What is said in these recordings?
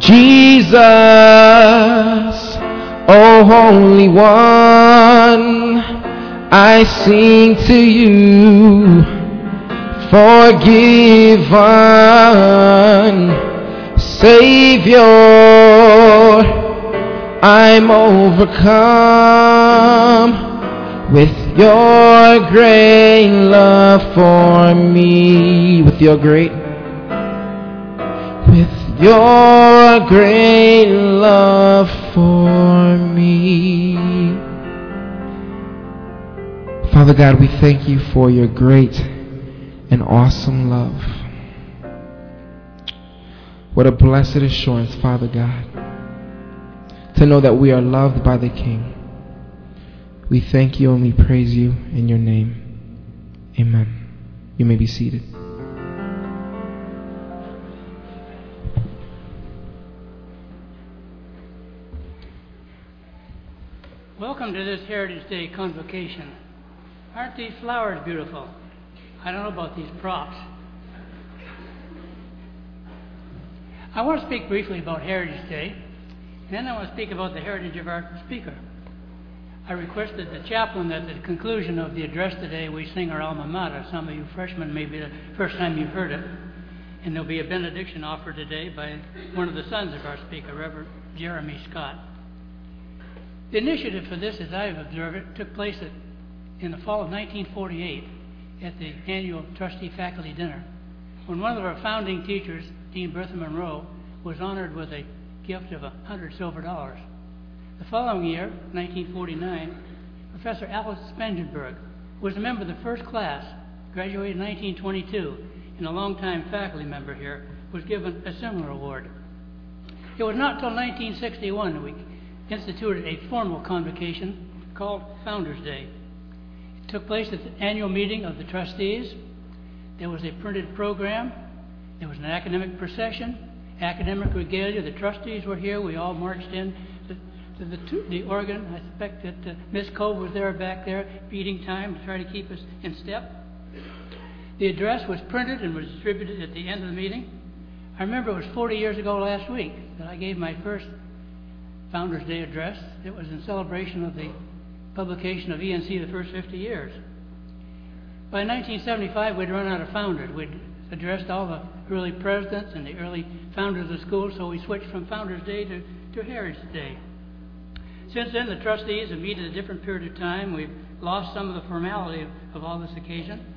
Jesus, oh Holy One, I sing to you, forgiven Savior, I'm overcome with your great love for me, with your great, with your great love for me. Father God, we thank you for your great and awesome love. What a blessed assurance, Father God, to know that we are loved by the King. We thank you and we praise you in your name. Amen. You may be seated. Welcome to this Heritage Day convocation. Aren't these flowers beautiful? I don't know about these props. I want to speak briefly about Heritage Day, and then I want to speak about the heritage of our speaker. I requested the chaplain that at the conclusion of the address today we sing our alma mater. Some of you freshmen may be the first time you've heard it. And there'll be a benediction offered today by one of the sons of our speaker, Reverend Jeremy Scott. The initiative for this, as I've observed it, took place at, in the fall of 1948 at the annual trustee faculty dinner, when one of our founding teachers, Dean Bertha Monroe, was honored with a gift of a hundred silver dollars. The following year, 1949, Professor Alice Spangenberg, who was a member of the first class, graduated in 1922, and a longtime faculty member here, was given a similar award. It was not until 1961 that we instituted a formal convocation called Founders Day. It took place at the annual meeting of the trustees. There was a printed program. There was an academic procession, academic regalia. The trustees were here. We all marched in to, the, to the organ. I suspect that uh, Miss Cove was there back there, beating time to try to keep us in step. The address was printed and was distributed at the end of the meeting. I remember it was 40 years ago last week that I gave my first Founders Day address. It was in celebration of the publication of ENC the first 50 years. By 1975, we'd run out of founders. We'd addressed all the early presidents and the early founders of the school, so we switched from Founders Day to, to Heritage Day. Since then, the trustees have met at a different period of time. We've lost some of the formality of, of all this occasion.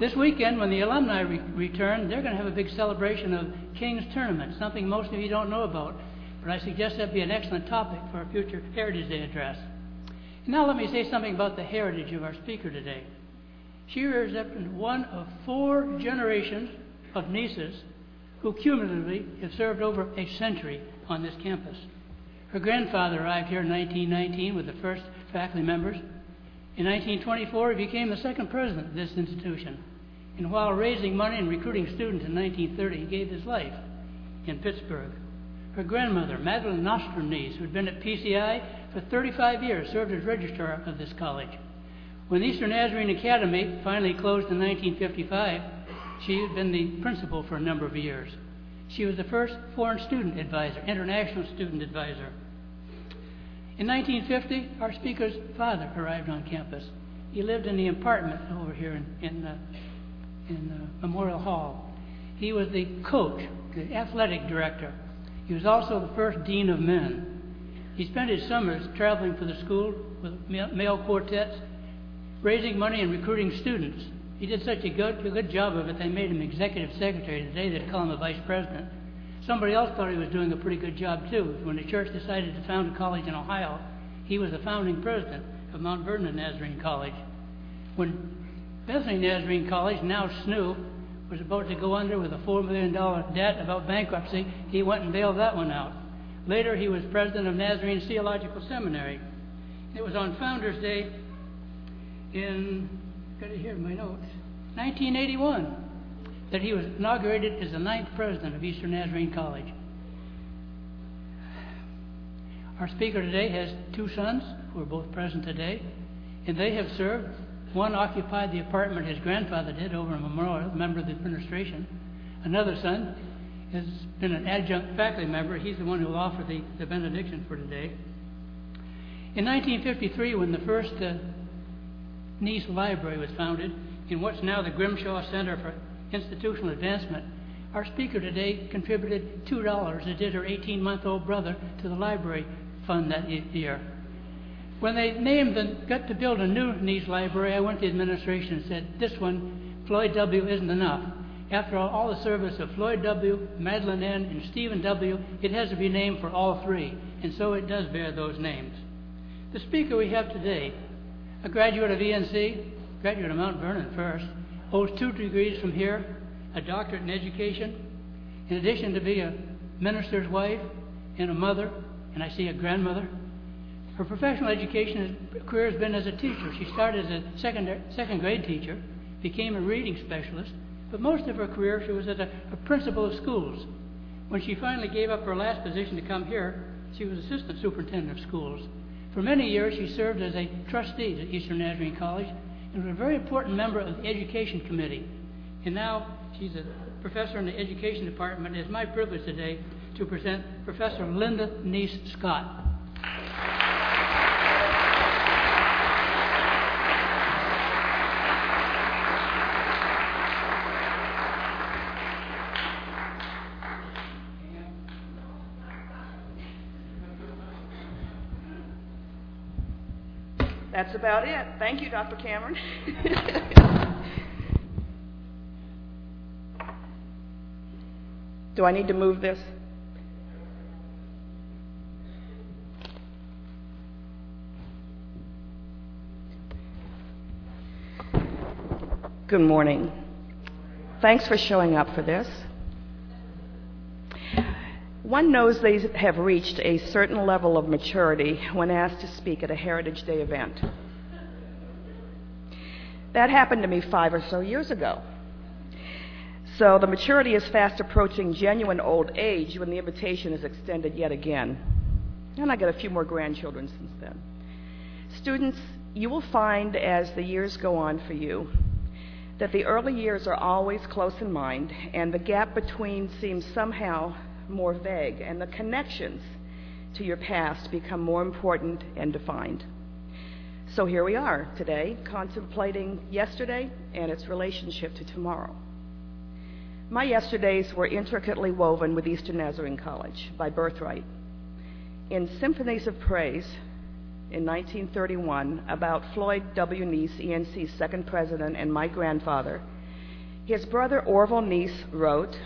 This weekend, when the alumni re- return, they're going to have a big celebration of King's Tournament, something most of you don't know about. But I suggest that be an excellent topic for a future Heritage Day address. Now let me say something about the heritage of our speaker today. She represents one of four generations of Neases who cumulatively have served over a century on this campus. Her grandfather arrived here in 1919 with the first faculty members. In 1924, he became the second president of this institution. And while raising money and recruiting students in 1930, he gave his life in Pittsburgh. Her grandmother, Madeline Nostrand-Nease, who had been at PCI for 35 years, served as registrar of this college. When Eastern Nazarene Academy finally closed in 1955, she had been the principal for a number of years. She was the first foreign student advisor, international student advisor. In 1950, our speaker's father arrived on campus. He lived in the apartment over here in, in, uh, in uh, Memorial Hall. He was the coach, the athletic director. He was also the first dean of men. He spent his summers traveling for the school with male quartets, raising money and recruiting students. He did such a good, a good job of it, they made him executive secretary. Today they'd call him a vice president. Somebody else thought he was doing a pretty good job too. When the church decided to found a college in Ohio, he was the founding president of Mount Vernon Nazarene College. When Bethany Nazarene College, now SNU, was about to go under with a $4 million debt about bankruptcy, he went and bailed that one out. Later, he was president of Nazarene Theological Seminary. It was on Founders Day in, got it here in my notes, 1981, that he was inaugurated as the ninth president of Eastern Nazarene College. Our speaker today has two sons who are both present today, and they have served. One occupied the apartment his grandfather did over in Memorial, member of the administration. Another son has been an adjunct faculty member. He's the one who will offer the, the benediction for today. In 1953, when the first uh, Nease Library was founded in what's now the Grimshaw Center for Institutional Advancement, our speaker today contributed $2, as did her 18 month old brother, to the library fund that year. When they named the, got to build a new Nease library, I went to the administration and said, This one, Floyd W., isn't enough. After all, all the service of Floyd W., Madeline N., and Stephen W., it has to be named for all three, and so it does bear those names. The speaker we have today, a graduate of ENC, graduate of Mount Vernon first, holds two degrees from here, a doctorate in education, in addition to being a minister's wife and a mother, and I see a grandmother. Her professional education career has been as a teacher. She started as a second, second grade teacher, became a reading specialist, but most of her career she was as a, a principal of schools. When she finally gave up her last position to come here, she was assistant superintendent of schools. For many years, she served as a trustee at Eastern Nazarene College and was a very important member of the Education Committee. And now she's a professor in the Education Department. It's my privilege today to present Professor Linda Nease Scott. That's about it. Thank you, Dr. Cameron. Do I need to move this? Good morning. Thanks for showing up for this. One knows they have reached a certain level of maturity when asked to speak at a Heritage Day event. That happened to me five or so years ago. So the maturity is fast approaching genuine old age when the invitation is extended yet again. And I got a few more grandchildren since then. Students, you will find as the years go on for you that the early years are always close in mind, and the gap between seems somehow more vague, and the connections to your past become more important and defined. So here we are today, contemplating yesterday and its relationship to tomorrow. My yesterdays were intricately woven with Eastern Nazarene College by birthright. In Symphonies of Praise in 1931 about Floyd W. Nease, ENC's second president, and my grandfather, his brother Orville Nease wrote,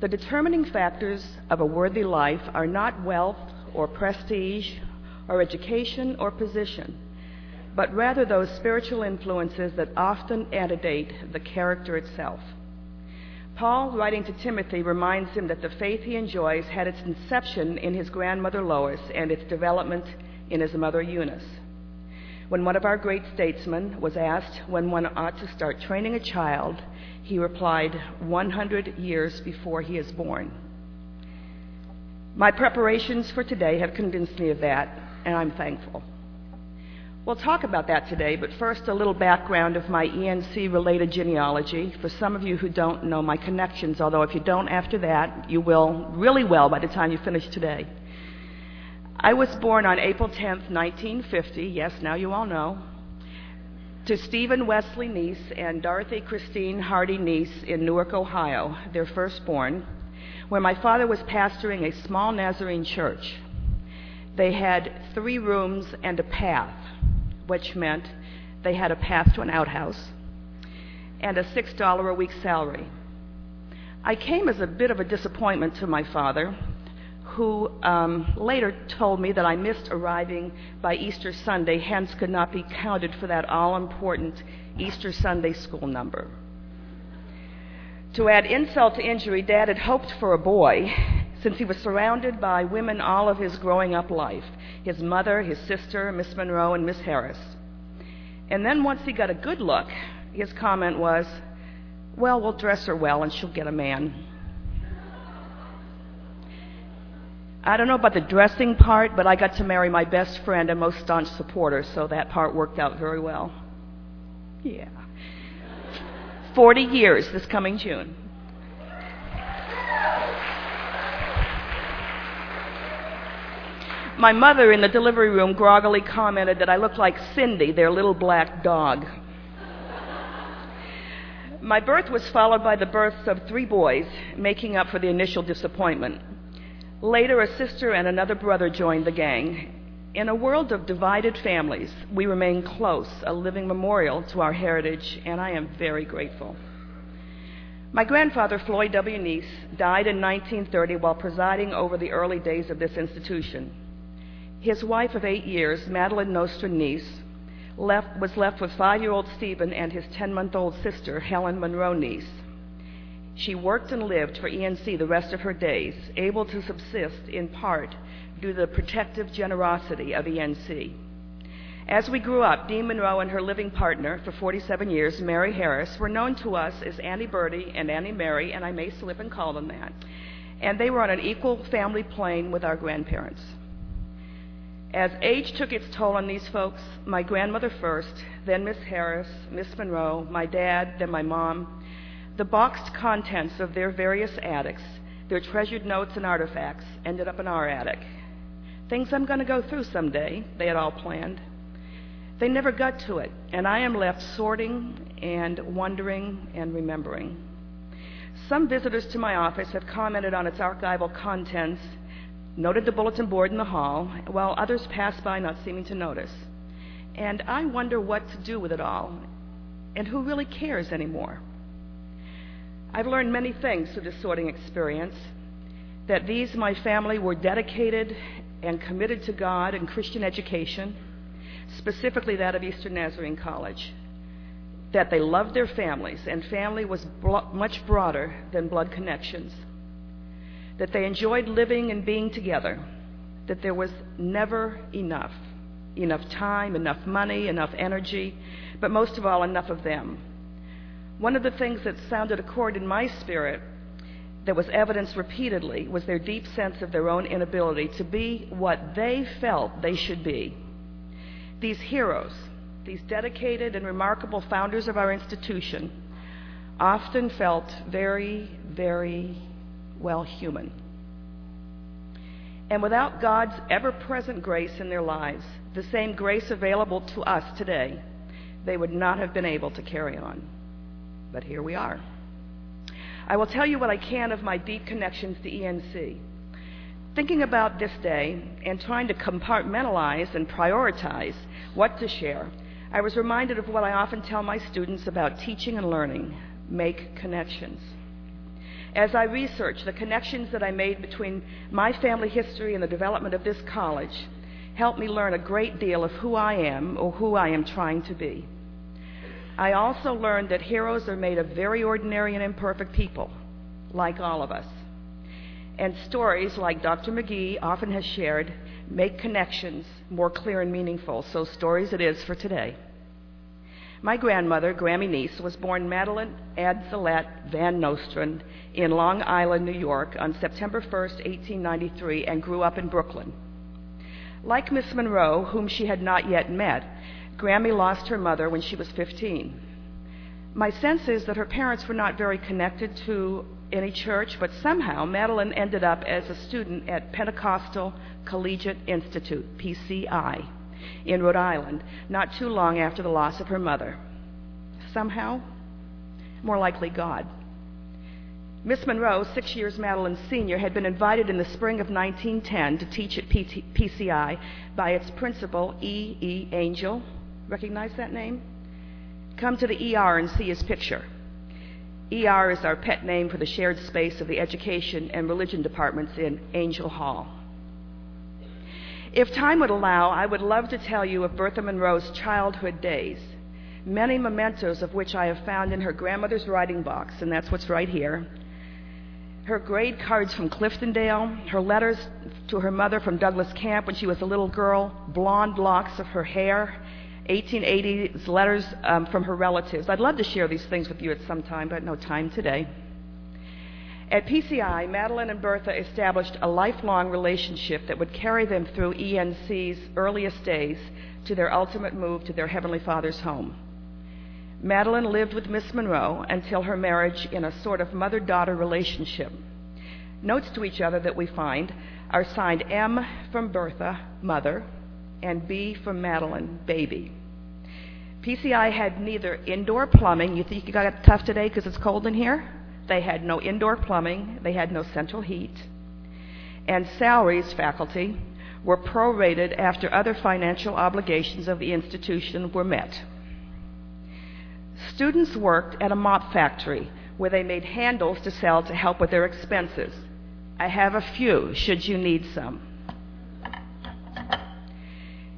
the determining factors of a worthy life are not wealth or prestige or education or position, but rather those spiritual influences that often antedate the character itself. Paul, writing to Timothy, reminds him that the faith he enjoys had its inception in his grandmother Lois and its development in his mother Eunice. When one of our great statesmen was asked when one ought to start training a child, he replied, 100 years before he is born. My preparations for today have convinced me of that, and I'm thankful. We'll talk about that today, but first, a little background of my ENC related genealogy for some of you who don't know my connections, although if you don't after that, you will really well by the time you finish today. I was born on April 10th, 1950. Yes, now you all know to Stephen Wesley Nease and Dorothy Christine Hardy Nease in Newark, Ohio, their firstborn, where my father was pastoring a small Nazarene church. They had three rooms and a path, which meant they had a path to an outhouse and a $6 a week salary. I came as a bit of a disappointment to my father who um, later told me that I missed arriving by Easter Sunday, hence could not be counted for that all important Easter Sunday school number. To add insult to injury, Dad had hoped for a boy since he was surrounded by women all of his growing up life his mother, his sister, Miss Monroe, and Miss Harris. And then once he got a good look, his comment was, Well, we'll dress her well and she'll get a man. I don't know about the dressing part, but I got to marry my best friend and most staunch supporter, so that part worked out very well. Yeah. 40 years this coming June. My mother in the delivery room groggily commented that I looked like Cindy, their little black dog. My birth was followed by the births of three boys, making up for the initial disappointment. Later, a sister and another brother joined the gang. In a world of divided families, we remain close, a living memorial to our heritage, and I am very grateful. My grandfather, Floyd W. Nease, died in 1930 while presiding over the early days of this institution. His wife of eight years, Madeline left, was left with five year old Stephen and his 10 month old sister, Helen Monroe Nease. She worked and lived for ENC the rest of her days, able to subsist in part due to the protective generosity of ENC. As we grew up, Dean Monroe and her living partner for 47 years, Mary Harris, were known to us as Annie Birdie and Annie Mary, and I may slip and call them that. And they were on an equal family plane with our grandparents. As age took its toll on these folks, my grandmother first, then Miss Harris, Miss Monroe, my dad, then my mom, the boxed contents of their various attics, their treasured notes and artifacts, ended up in our attic. Things I'm going to go through someday, they had all planned. They never got to it, and I am left sorting and wondering and remembering. Some visitors to my office have commented on its archival contents noted the bulletin board in the hall, while others passed by not seeming to notice. And I wonder what to do with it all, and who really cares anymore. I've learned many things through this sorting experience that these, my family, were dedicated and committed to God and Christian education, specifically that of Eastern Nazarene College. That they loved their families, and family was much broader than blood connections that they enjoyed living and being together, that there was never enough enough time, enough money, enough energy, but most of all, enough of them. One of the things that sounded a chord in my spirit that was evidenced repeatedly was their deep sense of their own inability to be what they felt they should be. These heroes, these dedicated and remarkable founders of our institution, often felt very, very well human. And without God's ever present grace in their lives, the same grace available to us today, they would not have been able to carry on. But here we are. I will tell you what I can of my deep connections to ENC. Thinking about this day and trying to compartmentalize and prioritize what to share, I was reminded of what I often tell my students about teaching and learning make connections. As I researched the connections that I made between my family history and the development of this college, helped me learn a great deal of who I am or who I am trying to be. I also learned that heroes are made of very ordinary and imperfect people, like all of us. And stories, like Dr. McGee often has shared, make connections more clear and meaningful. So, stories it is for today. My grandmother, Grammy Nease, was born Madeline Adzelette Van Nostrand in Long Island, New York on September 1, 1893, and grew up in Brooklyn. Like Miss Monroe, whom she had not yet met, Grammy lost her mother when she was 15. My sense is that her parents were not very connected to any church, but somehow Madeline ended up as a student at Pentecostal Collegiate Institute, PCI in Rhode Island not too long after the loss of her mother. Somehow, more likely God. Miss Monroe, six years Madeline's senior, had been invited in the spring of 1910 to teach at PCI by its principal, E. E. Angel. Recognize that name? Come to the ER and see his picture. ER is our pet name for the shared space of the education and religion departments in Angel Hall. If time would allow, I would love to tell you of Bertha Monroe's childhood days, many mementos of which I have found in her grandmother's writing box, and that's what's right here. Her grade cards from Cliftondale, her letters to her mother from Douglas Camp when she was a little girl, blonde locks of her hair, 1880s letters um, from her relatives. I'd love to share these things with you at some time, but no time today. At PCI, Madeline and Bertha established a lifelong relationship that would carry them through ENC's earliest days to their ultimate move to their Heavenly Father's home. Madeline lived with Miss Monroe until her marriage in a sort of mother daughter relationship. Notes to each other that we find are signed M from Bertha, mother, and B from Madeline, baby. PCI had neither indoor plumbing. You think you got tough today because it's cold in here? They had no indoor plumbing. They had no central heat. And salaries, faculty, were prorated after other financial obligations of the institution were met. Students worked at a mop factory where they made handles to sell to help with their expenses. I have a few, should you need some.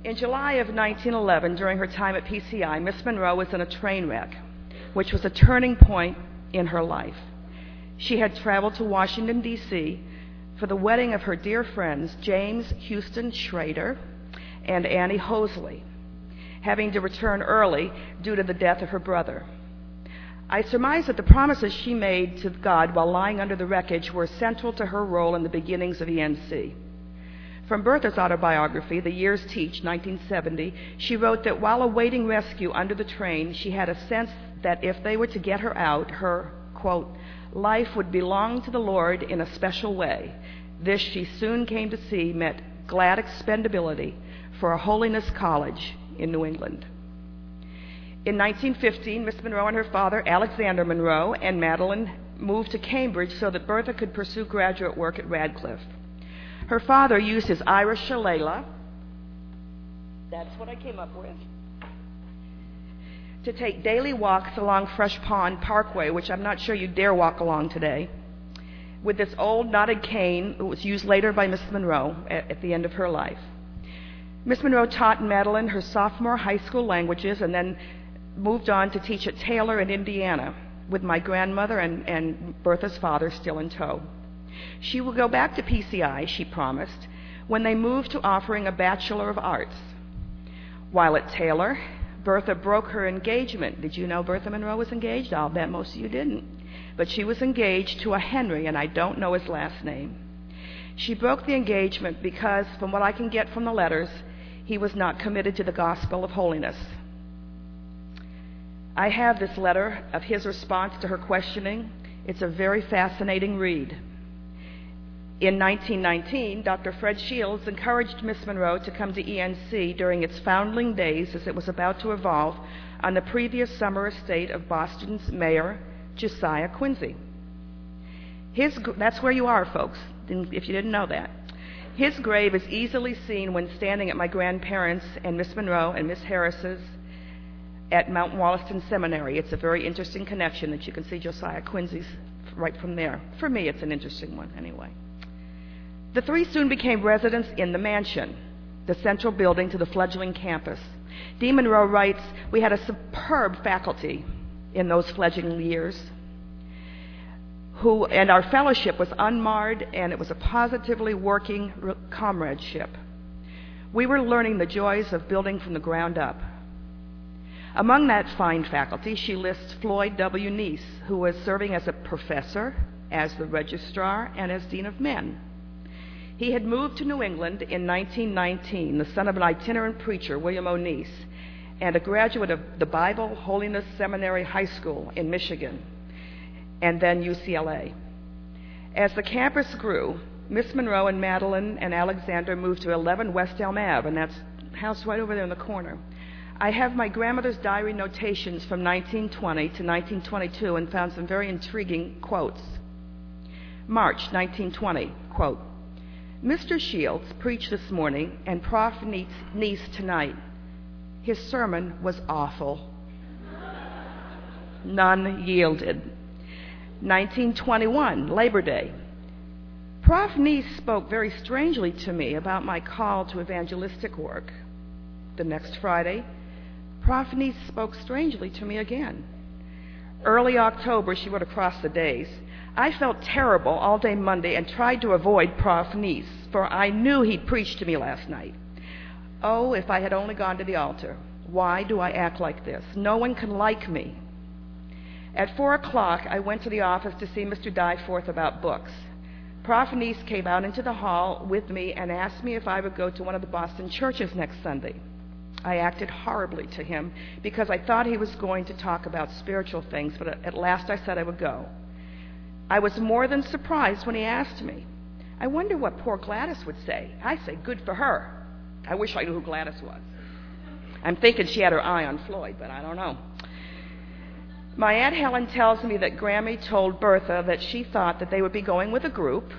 In July of 1911, during her time at PCI, Miss Monroe was in a train wreck, which was a turning point in her life. She had traveled to Washington, D.C. for the wedding of her dear friends James Houston Schrader and Annie Hosley, having to return early due to the death of her brother. I surmise that the promises she made to God while lying under the wreckage were central to her role in the beginnings of ENC. From Bertha's autobiography, The Years Teach, 1970, she wrote that while awaiting rescue under the train, she had a sense that if they were to get her out, her, quote, life would belong to the Lord in a special way. This, she soon came to see, meant glad expendability for a holiness college in New England. In 1915, Miss Monroe and her father, Alexander Monroe, and Madeline moved to Cambridge so that Bertha could pursue graduate work at Radcliffe. Her father used his Irish shillelagh. That's what I came up with. To take daily walks along Fresh Pond Parkway, which I'm not sure you'd dare walk along today, with this old knotted cane that was used later by Miss Monroe at, at the end of her life. Miss Monroe taught Madeline her sophomore high school languages and then moved on to teach at Taylor in Indiana with my grandmother and, and Bertha's father still in tow. She will go back to PCI, she promised, when they moved to offering a Bachelor of Arts. While at Taylor, Bertha broke her engagement. Did you know Bertha Monroe was engaged? I'll bet most of you didn't. But she was engaged to a Henry, and I don't know his last name. She broke the engagement because, from what I can get from the letters, he was not committed to the gospel of holiness. I have this letter of his response to her questioning. It's a very fascinating read. In 1919, Dr. Fred Shields encouraged Miss Monroe to come to ENC during its foundling days as it was about to evolve on the previous summer estate of Boston's mayor, Josiah Quincy. His, that's where you are, folks, if you didn't know that. His grave is easily seen when standing at my grandparents' and Miss Monroe and Miss Harris's at Mount Wollaston Cemetery. It's a very interesting connection that you can see Josiah Quincy's right from there. For me, it's an interesting one, anyway. The three soon became residents in the mansion, the central building to the fledgling campus. Dean Monroe writes, We had a superb faculty in those fledgling years. Who, and our fellowship was unmarred, and it was a positively working comradeship. We were learning the joys of building from the ground up. Among that fine faculty, she lists Floyd W. Nease, who was serving as a professor, as the registrar, and as dean of men. He had moved to New England in 1919, the son of an itinerant preacher, William O. Nease, and a graduate of the Bible Holiness Seminary High School in Michigan, and then UCLA. As the campus grew, Miss Monroe and Madeline and Alexander moved to 11 West Elm Ave, and that's house right over there in the corner. I have my grandmother's diary notations from 1920 to 1922 and found some very intriguing quotes. March 1920, quote, Mr. Shields preached this morning and Prof. Nease tonight. His sermon was awful. None yielded. 1921, Labor Day. Prof. Nease spoke very strangely to me about my call to evangelistic work. The next Friday, Prof. Nease spoke strangely to me again. Early October, she wrote across the days. I felt terrible all day Monday and tried to avoid Prof. Nease, for I knew he'd preached to me last night. Oh, if I had only gone to the altar. Why do I act like this? No one can like me. At four o'clock, I went to the office to see Mr. Dyforth about books. Prof. Nease came out into the hall with me and asked me if I would go to one of the Boston churches next Sunday. I acted horribly to him because I thought he was going to talk about spiritual things, but at last I said I would go. I was more than surprised when he asked me. I wonder what poor Gladys would say. I say, good for her. I wish I knew who Gladys was. I'm thinking she had her eye on Floyd, but I don't know. My Aunt Helen tells me that Grammy told Bertha that she thought that they would be going with a group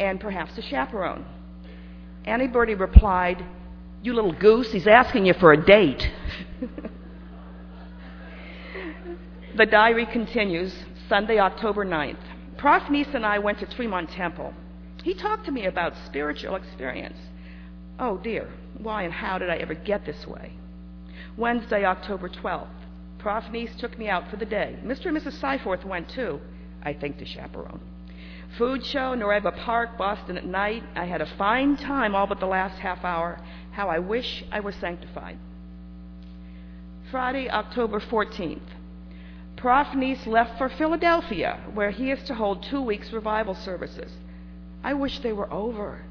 and perhaps a chaperone. Annie Birdie replied, You little goose, he's asking you for a date. the diary continues Sunday, October 9th. Prof. Nease and I went to Tremont Temple. He talked to me about spiritual experience. Oh dear, why and how did I ever get this way? Wednesday, October 12th. Prof. Nease took me out for the day. Mr. and Mrs. Seifforth went too, I think to chaperone. Food show, Norumbega Park, Boston at night. I had a fine time all but the last half hour. How I wish I was sanctified. Friday, October 14th. Prof. Nease left for Philadelphia, where he is to hold two weeks revival services. I wish they were over.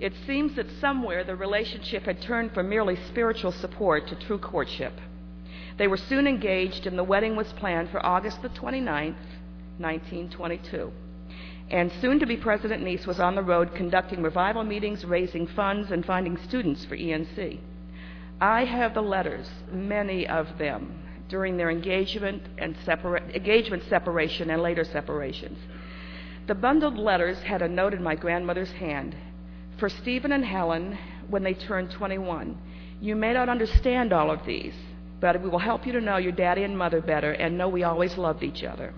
It seems that somewhere the relationship had turned from merely spiritual support to true courtship. They were soon engaged, and the wedding was planned for August the 29th, 1922. And soon to be President Nease was on the road conducting revival meetings, raising funds, and finding students for ENC. I have the letters, many of them, during their engagement and separa- engagement separation and later separations. The bundled letters had a note in my grandmother's hand for Stephen and Helen when they turned 21. You may not understand all of these, but we will help you to know your daddy and mother better and know we always loved each other.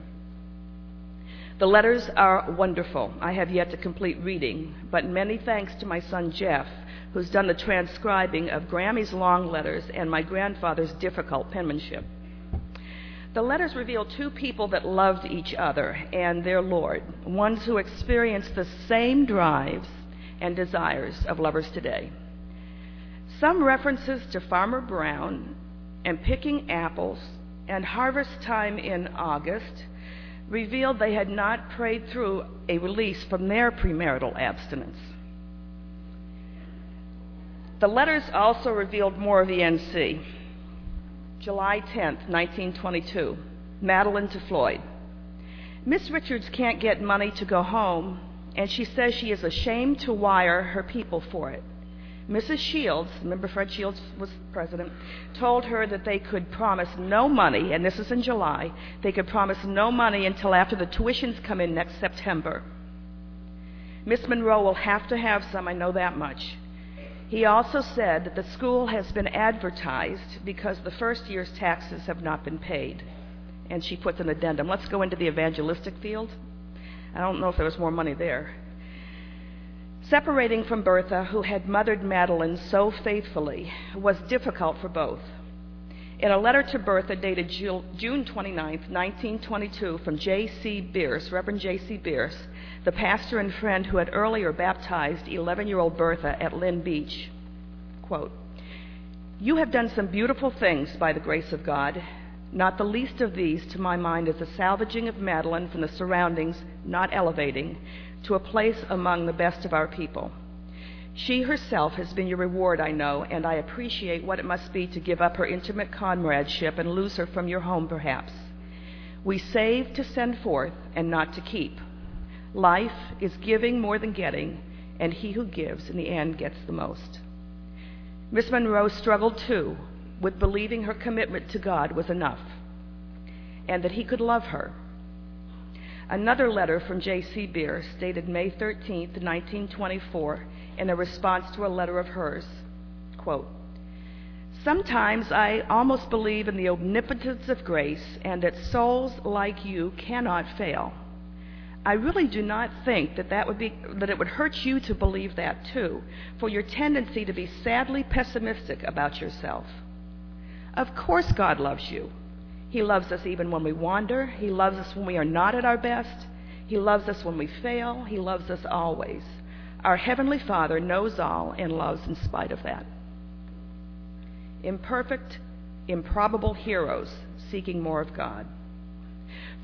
The letters are wonderful. I have yet to complete reading, but many thanks to my son Jeff, who's done the transcribing of Grammy's long letters and my grandfather's difficult penmanship. The letters reveal two people that loved each other and their Lord, ones who experienced the same drives and desires of lovers today. Some references to Farmer Brown and picking apples and harvest time in August revealed they had not prayed through a release from their premarital abstinence. The letters also revealed more of ENC. July 10, 1922. Madeline to Floyd. Miss Richards can't get money to go home, and she says she is ashamed to wire her people for it. Mrs. Shields, remember Fred Shields was president, told her that they could promise no money, and this is in July, they could promise no money until after the tuitions come in next September. Miss Monroe will have to have some, I know that much. He also said that the school has been advertised because the first year's taxes have not been paid. And she puts an addendum. Let's go into the evangelistic field. I don't know if there was more money there. Separating from Bertha, who had mothered Madeline so faithfully, was difficult for both. In a letter to Bertha dated June 29, 1922, from J.C. Bierce, Reverend J.C. Bierce, the pastor and friend who had earlier baptized 11 year old Bertha at Lynn Beach, quote, You have done some beautiful things by the grace of God. Not the least of these, to my mind, is the salvaging of Madeline from the surroundings, not elevating, to a place among the best of our people. She herself has been your reward, I know, and I appreciate what it must be to give up her intimate comradeship and lose her from your home, perhaps. We save to send forth and not to keep. Life is giving more than getting, and he who gives in the end gets the most. Miss Monroe struggled too with believing her commitment to God was enough and that he could love her Another letter from J.C. Beer, dated May 13, 1924, in a response to a letter of hers. Quote, Sometimes I almost believe in the omnipotence of grace and that souls like you cannot fail. I really do not think that, that, would be, that it would hurt you to believe that too, for your tendency to be sadly pessimistic about yourself. Of course, God loves you. He loves us even when we wander. He loves us when we are not at our best. He loves us when we fail. He loves us always. Our Heavenly Father knows all and loves in spite of that. Imperfect, improbable heroes seeking more of God.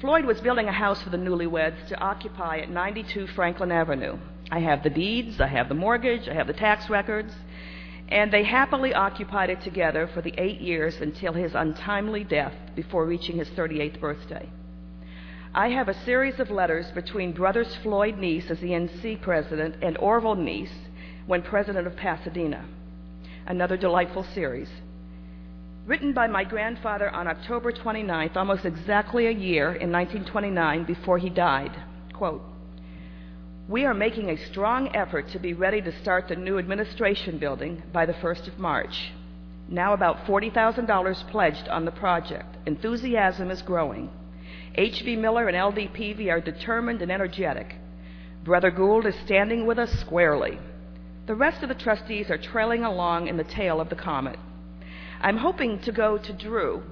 Floyd was building a house for the newlyweds to occupy at 92 Franklin Avenue. I have the deeds, I have the mortgage, I have the tax records and they happily occupied it together for the eight years until his untimely death before reaching his 38th birthday. I have a series of letters between brothers Floyd Nease as the ENC president and Orville Nease when president of Pasadena. Another delightful series. Written by my grandfather on October 29th, almost exactly a year in 1929 before he died. Quote, we are making a strong effort to be ready to start the new administration building by the 1st of March. Now about $40,000 pledged on the project. Enthusiasm is growing. H.V. Miller and L.D. Peavy are determined and energetic. Brother Gould is standing with us squarely. The rest of the trustees are trailing along in the tail of the comet. I'm hoping to go to Drew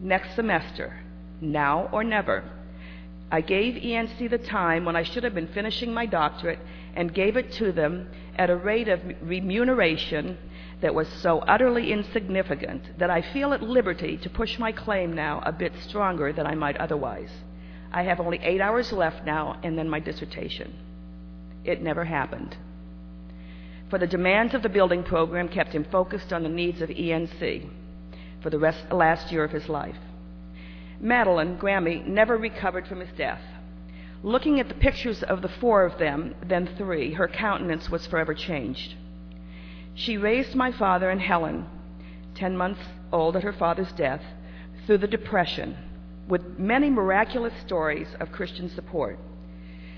next semester, now or never. I gave ENC the time when I should have been finishing my doctorate and gave it to them at a rate of remuneration that was so utterly insignificant that I feel at liberty to push my claim now a bit stronger than I might otherwise. I have only eight hours left now and then my dissertation. It never happened. For the demands of the building program kept him focused on the needs of ENC for the rest, last year of his life. Madeline Grammy never recovered from his death. Looking at the pictures of the four of them, then three, her countenance was forever changed. She raised my father and Helen, 10 months old at her father's death, through the Depression with many miraculous stories of Christian support.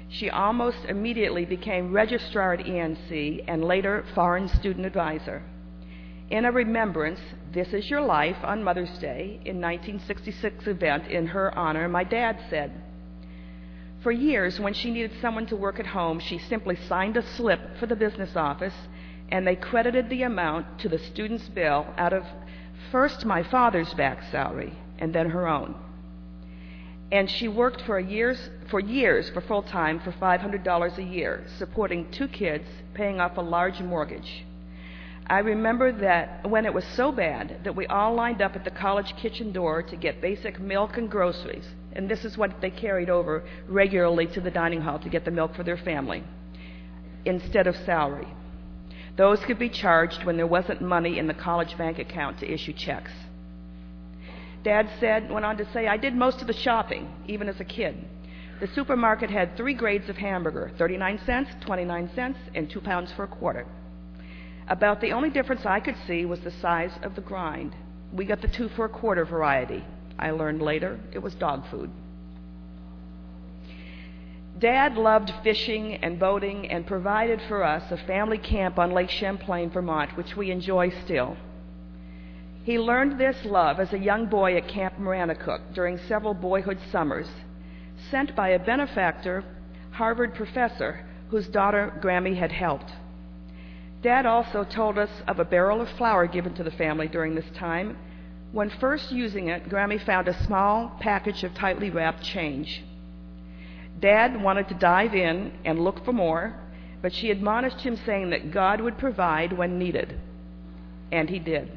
She almost immediately became registrar at ENC and later foreign student advisor. In a remembrance, This is Your Life on Mother's Day in 1966 event in her honor, my dad said, For years, when she needed someone to work at home, she simply signed a slip for the business office and they credited the amount to the student's bill out of first my father's back salary and then her own. And she worked for years for years for full time for $500 a year, supporting two kids, paying off a large mortgage. I remember that when it was so bad that we all lined up at the college kitchen door to get basic milk and groceries, and this is what they carried over regularly to the dining hall to get the milk for their family, instead of salary. Those could be charged when there wasn't money in the college bank account to issue checks. Dad said, went on to say, I did most of the shopping, even as a kid. The supermarket had three grades of hamburger 39 cents, 29 cents, and two pounds for a quarter. About the only difference I could see was the size of the grind. We got the two for a quarter variety. I learned later it was dog food. Dad loved fishing and boating and provided for us a family camp on Lake Champlain, Vermont, which we enjoy still. He learned this love as a young boy at Camp Maranacook during several boyhood summers, sent by a benefactor, Harvard professor, whose daughter Grammy had helped. Dad also told us of a barrel of flour given to the family during this time. When first using it, Grammy found a small package of tightly wrapped change. Dad wanted to dive in and look for more, but she admonished him, saying that God would provide when needed. And he did,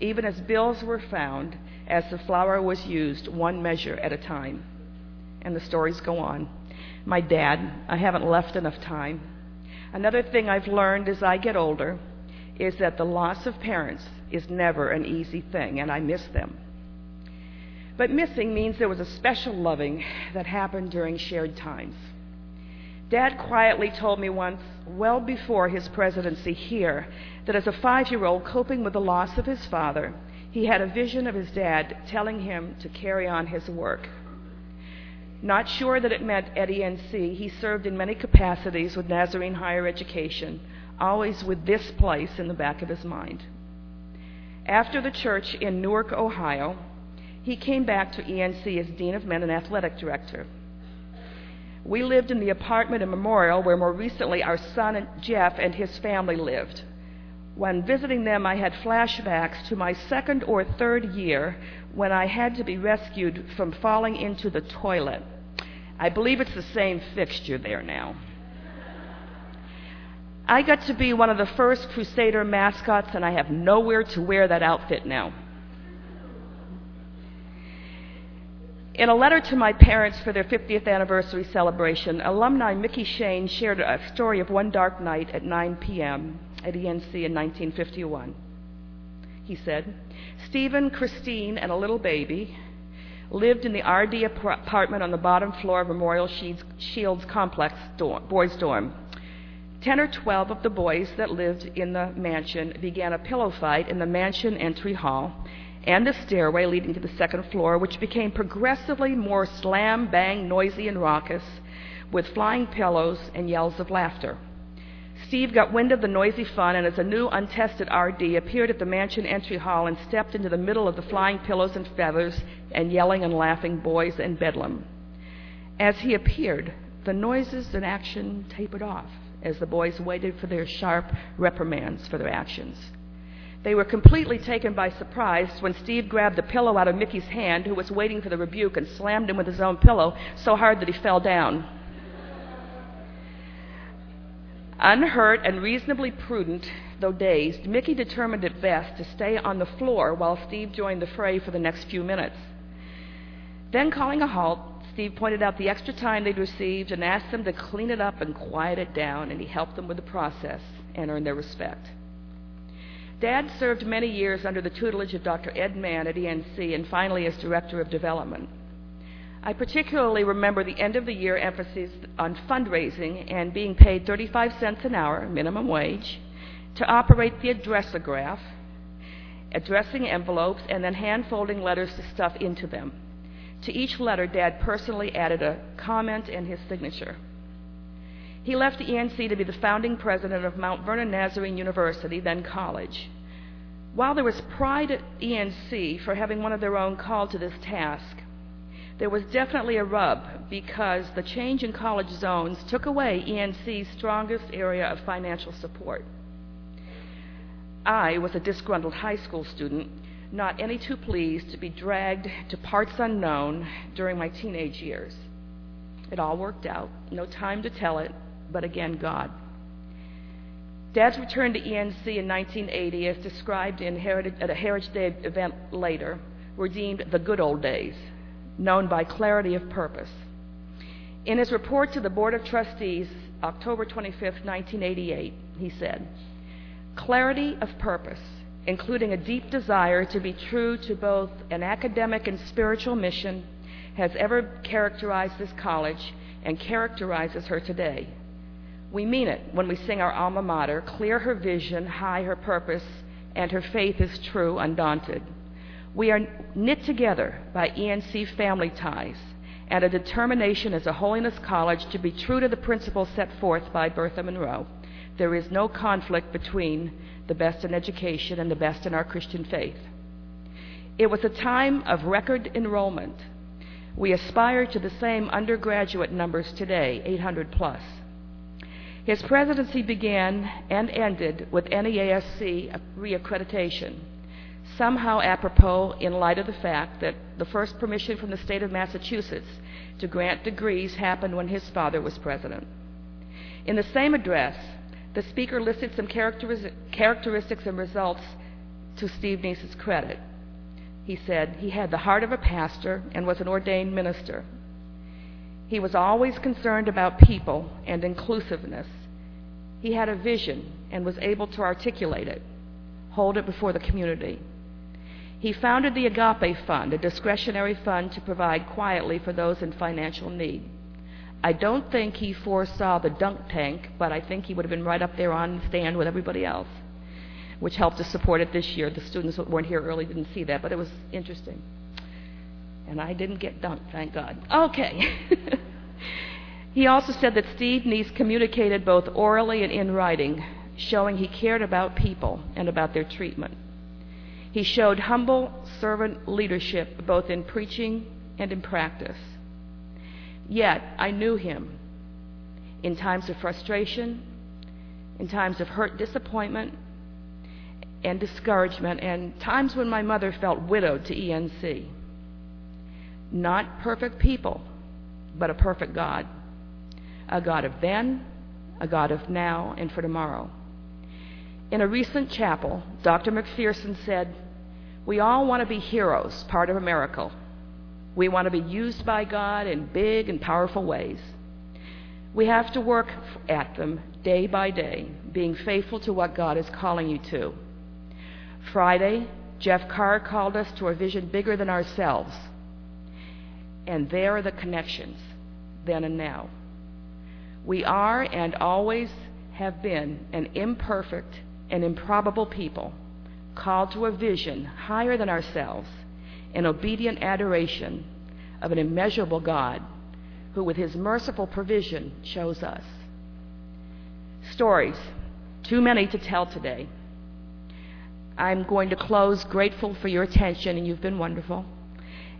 even as bills were found as the flour was used one measure at a time. And the stories go on. My dad, I haven't left enough time. Another thing I've learned as I get older is that the loss of parents is never an easy thing, and I miss them. But missing means there was a special loving that happened during shared times. Dad quietly told me once, well before his presidency here, that as a five year old coping with the loss of his father, he had a vision of his dad telling him to carry on his work. Not sure that it meant at ENC, he served in many capacities with Nazarene Higher Education, always with this place in the back of his mind. After the church in Newark, Ohio, he came back to ENC as Dean of Men and Athletic Director. We lived in the apartment in Memorial where more recently our son Jeff and his family lived. When visiting them, I had flashbacks to my second or third year when I had to be rescued from falling into the toilet. I believe it's the same fixture there now. I got to be one of the first Crusader mascots, and I have nowhere to wear that outfit now. In a letter to my parents for their 50th anniversary celebration, alumni Mickey Shane shared a story of one dark night at 9 p.m. at ENC in 1951. He said, Stephen, Christine, and a little baby lived in the RD apartment on the bottom floor of Memorial Shields Complex dorm, boys' dorm. Ten or twelve of the boys that lived in the mansion began a pillow fight in the mansion entry hall and the stairway leading to the second floor, which became progressively more slam, bang, noisy, and raucous, with flying pillows and yells of laughter. Steve got wind of the noisy fun and, as a new untested RD, appeared at the mansion entry hall and stepped into the middle of the flying pillows and feathers and yelling and laughing boys and bedlam. As he appeared, the noises and action tapered off as the boys waited for their sharp reprimands for their actions. They were completely taken by surprise when Steve grabbed the pillow out of Mickey's hand, who was waiting for the rebuke, and slammed him with his own pillow so hard that he fell down. Unhurt and reasonably prudent, though dazed, Mickey determined it best to stay on the floor while Steve joined the fray for the next few minutes. Then, calling a halt, Steve pointed out the extra time they'd received and asked them to clean it up and quiet it down, and he helped them with the process and earned their respect. Dad served many years under the tutelage of Dr. Ed Mann at ENC and finally as Director of Development. I particularly remember the end of the year emphasis on fundraising and being paid 35 cents an hour, minimum wage, to operate the addressograph, addressing envelopes, and then hand folding letters to stuff into them. To each letter, Dad personally added a comment and his signature. He left the ENC to be the founding president of Mount Vernon Nazarene University, then college. While there was pride at ENC for having one of their own called to this task, there was definitely a rub because the change in college zones took away ENC's strongest area of financial support. I was a disgruntled high school student, not any too pleased to be dragged to parts unknown during my teenage years. It all worked out, no time to tell it, but again, God. Dad's return to ENC in 1980, as described in Heritage, at a Heritage Day event later, were deemed the good old days known by clarity of purpose. In his report to the Board of Trustees, October 25, 1988, he said, Clarity of purpose, including a deep desire to be true to both an academic and spiritual mission, has ever characterized this college and characterizes her today. We mean it when we sing our alma mater, clear her vision, high her purpose, and her faith is true, undaunted. We are knit together by ENC family ties and a determination as a holiness college to be true to the principles set forth by Bertha Munro. There is no conflict between the best in education and the best in our Christian faith. It was a time of record enrollment. We aspire to the same undergraduate numbers today, 800 plus. His presidency began and ended with NEASC reaccreditation somehow apropos in light of the fact that the first permission from the state of Massachusetts to grant degrees happened when his father was president. In the same address, the speaker listed some characteristics and results to Steve Nease's credit. He said he had the heart of a pastor and was an ordained minister. He was always concerned about people and inclusiveness. He had a vision and was able to articulate it, hold it before the community. He founded the Agape Fund, a discretionary fund to provide quietly for those in financial need. I don't think he foresaw the dunk tank, but I think he would have been right up there on the stand with everybody else, which helped to support it this year. The students that weren't here early didn't see that, but it was interesting. And I didn't get dunked, thank God. Okay. he also said that Steve Nease communicated both orally and in writing, showing he cared about people and about their treatment. He showed humble servant leadership both in preaching and in practice. Yet I knew him in times of frustration, in times of hurt, disappointment, and discouragement, and times when my mother felt widowed to ENC. Not perfect people, but a perfect God. A God of then, a God of now, and for tomorrow. In a recent chapel, Dr. McPherson said, we all want to be heroes, part of a miracle. We want to be used by God in big and powerful ways. We have to work at them day by day, being faithful to what God is calling you to. Friday, Jeff Carr called us to a vision bigger than ourselves. And there are the connections, then and now. We are and always have been an imperfect and improbable people, called to a vision higher than ourselves, in obedient adoration of an immeasurable God who, with his merciful provision, chose us. Stories, too many to tell today. I'm going to close grateful for your attention, and you've been wonderful,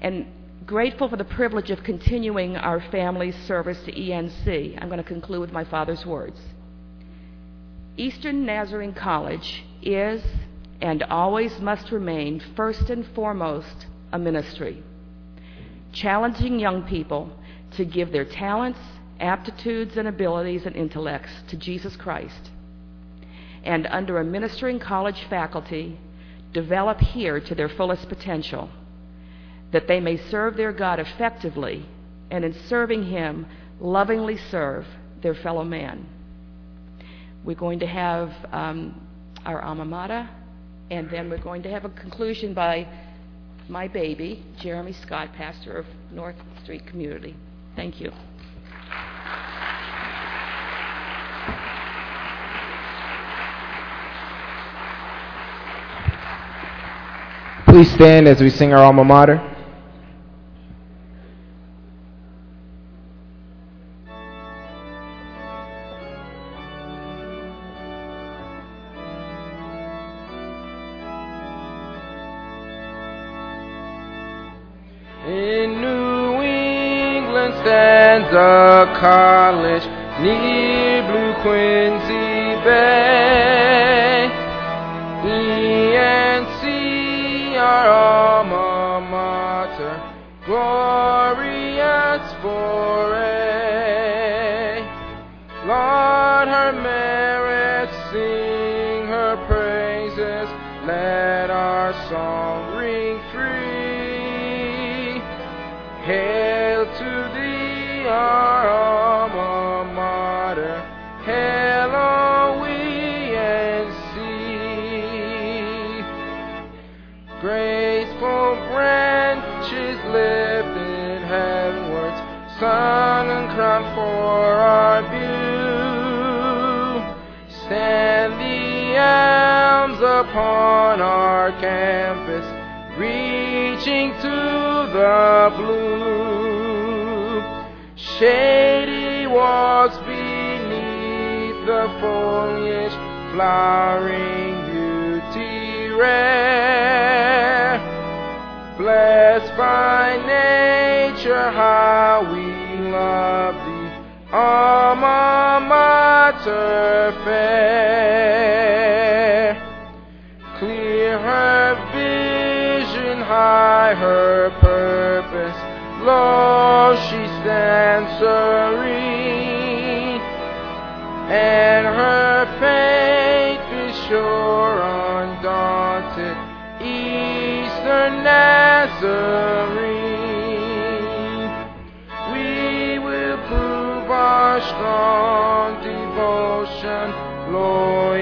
and grateful for the privilege of continuing our family's service to ENC. I'm going to conclude with my father's words. Eastern Nazarene College is and always must remain first and foremost a ministry, challenging young people to give their talents, aptitudes, and abilities and intellects to Jesus Christ. And under a ministering college faculty, develop here to their fullest potential, that they may serve their God effectively, and in serving Him, lovingly serve their fellow man. We're going to have um, our alma mater, and then we're going to have a conclusion by my baby, Jeremy Scott, pastor of North Street Community. Thank you. Please stand as we sing our alma mater. Upon our campus, reaching to the blue. Shady walks beneath the foliage, flowering beauty rare. Blessed by nature, how we love thee, alma mater fair. High her purpose, lo, she stands serene, and her faith is sure, undaunted, Eastern Nazarene. We will prove our strong devotion, loyal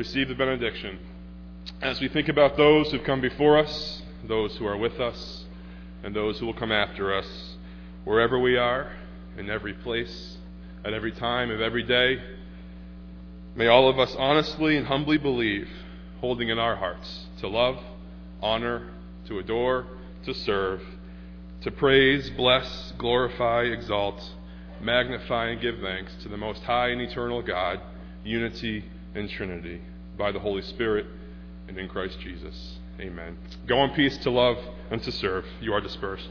receive the benediction. As we think about those who've come before us, those who are with us, and those who will come after us, wherever we are, in every place, at every time of every day, may all of us honestly and humbly believe, holding in our hearts, to love, honor, to adore, to serve, to praise, bless, glorify, exalt, magnify, and give thanks to the Most High and Eternal God, unity and Trinity, by the Holy Spirit and in Christ Jesus. Amen. Go in peace to love and to serve. You are dispersed.